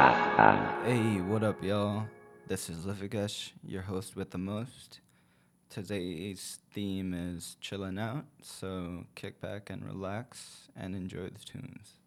Hey, what up, y'all? This is Livigesh, your host with the most. Today's theme is chilling out, so kick back and relax and enjoy the tunes.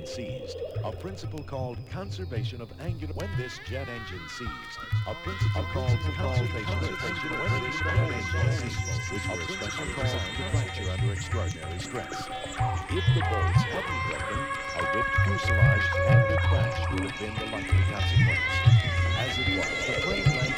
Engine seized, a principle called conservation of angular. When this jet engine seized, a principle called conservation of when this jet engine seized, which were especially designed to fracture under extraordinary stress. If the bolts hadn't broken, a ripped fuselage and a crash would have been the likely consequence. As it was, the plane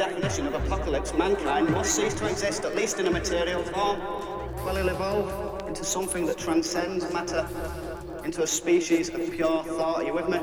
definition of apocalypse, mankind must cease to exist, at least in a material form. Well, it will evolve into something that transcends matter, into a species of pure thought. Are you with me?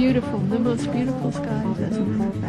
beautiful, the most beautiful skies, isn't it?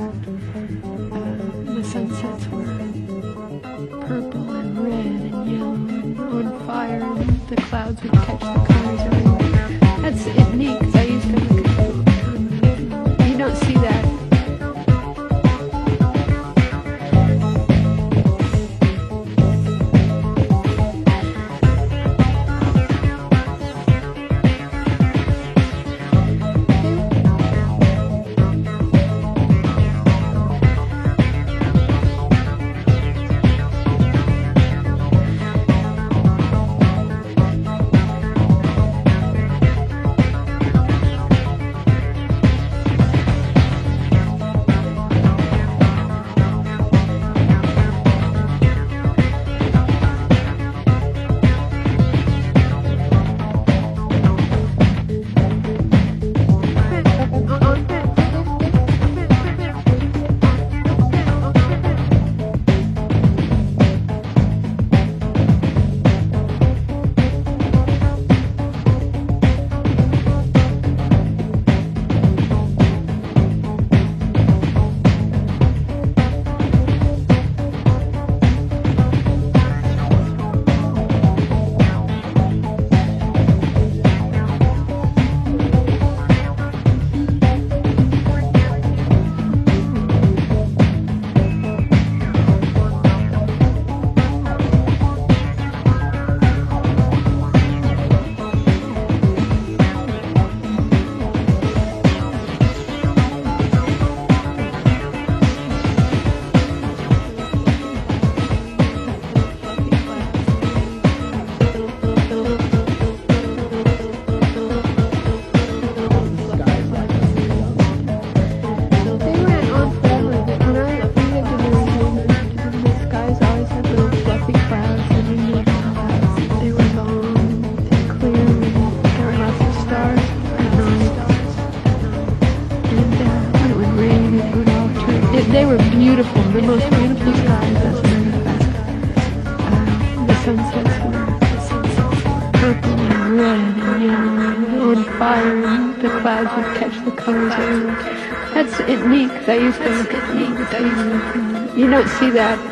See that.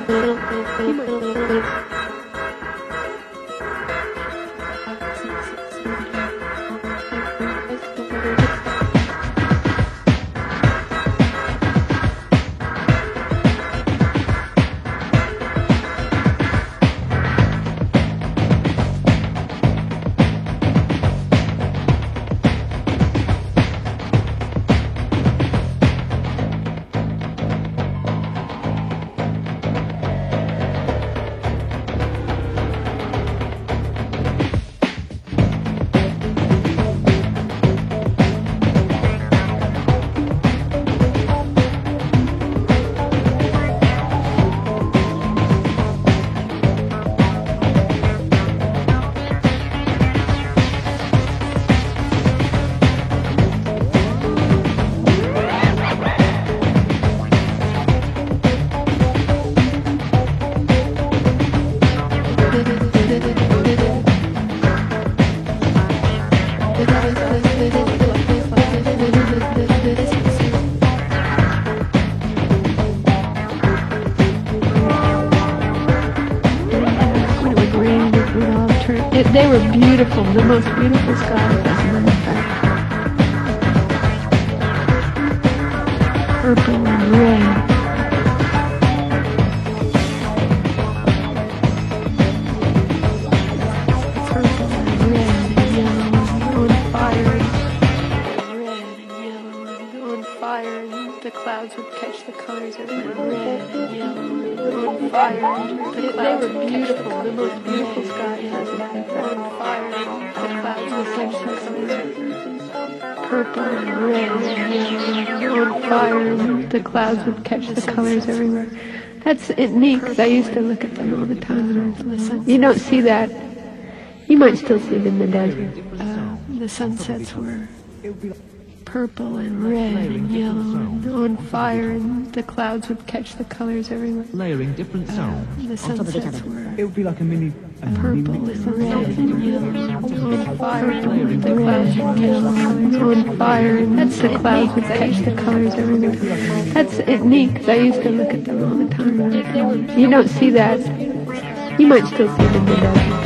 from the most beautiful sky clouds would catch the colors everywhere. That's it, neat because I used to look at them all the time when I was little. You don't see that. You might still see them in the desert. Uh, the sunsets were purple and red and yellow and on fire, and the clouds would catch the colors everywhere. layering different Uh, sounds the sunsets were It would be like a mini purple and red and yellow fire, and the clouds would the on fire, that's the clouds would catch the colors everywhere. That's it, neat because I used to look at them all the time. You don't see that. You might still see them in the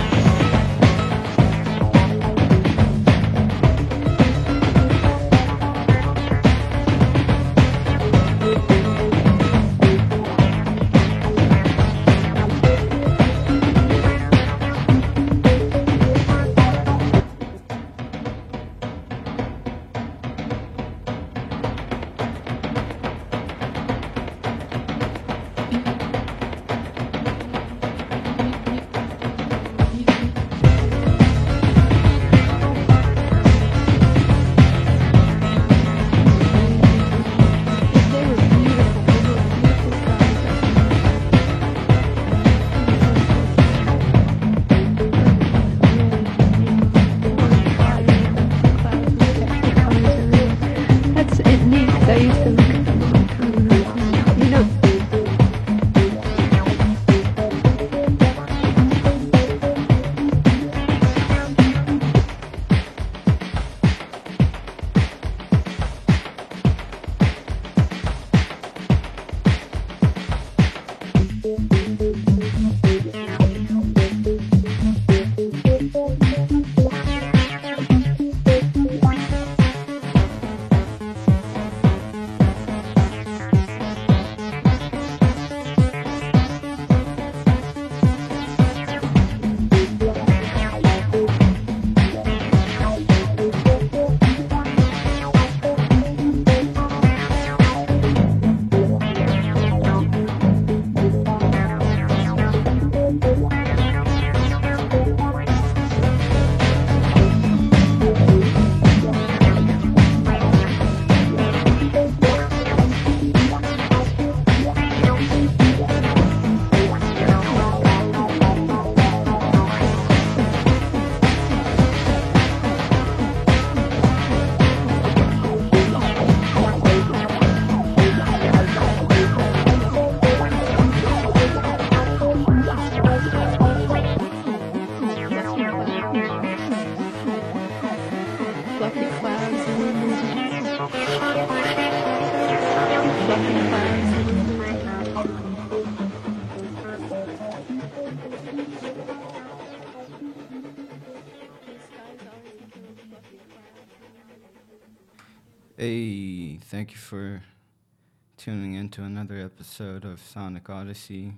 to another episode of Sonic Odyssey.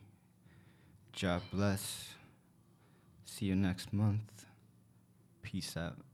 God bless. See you next month. Peace out.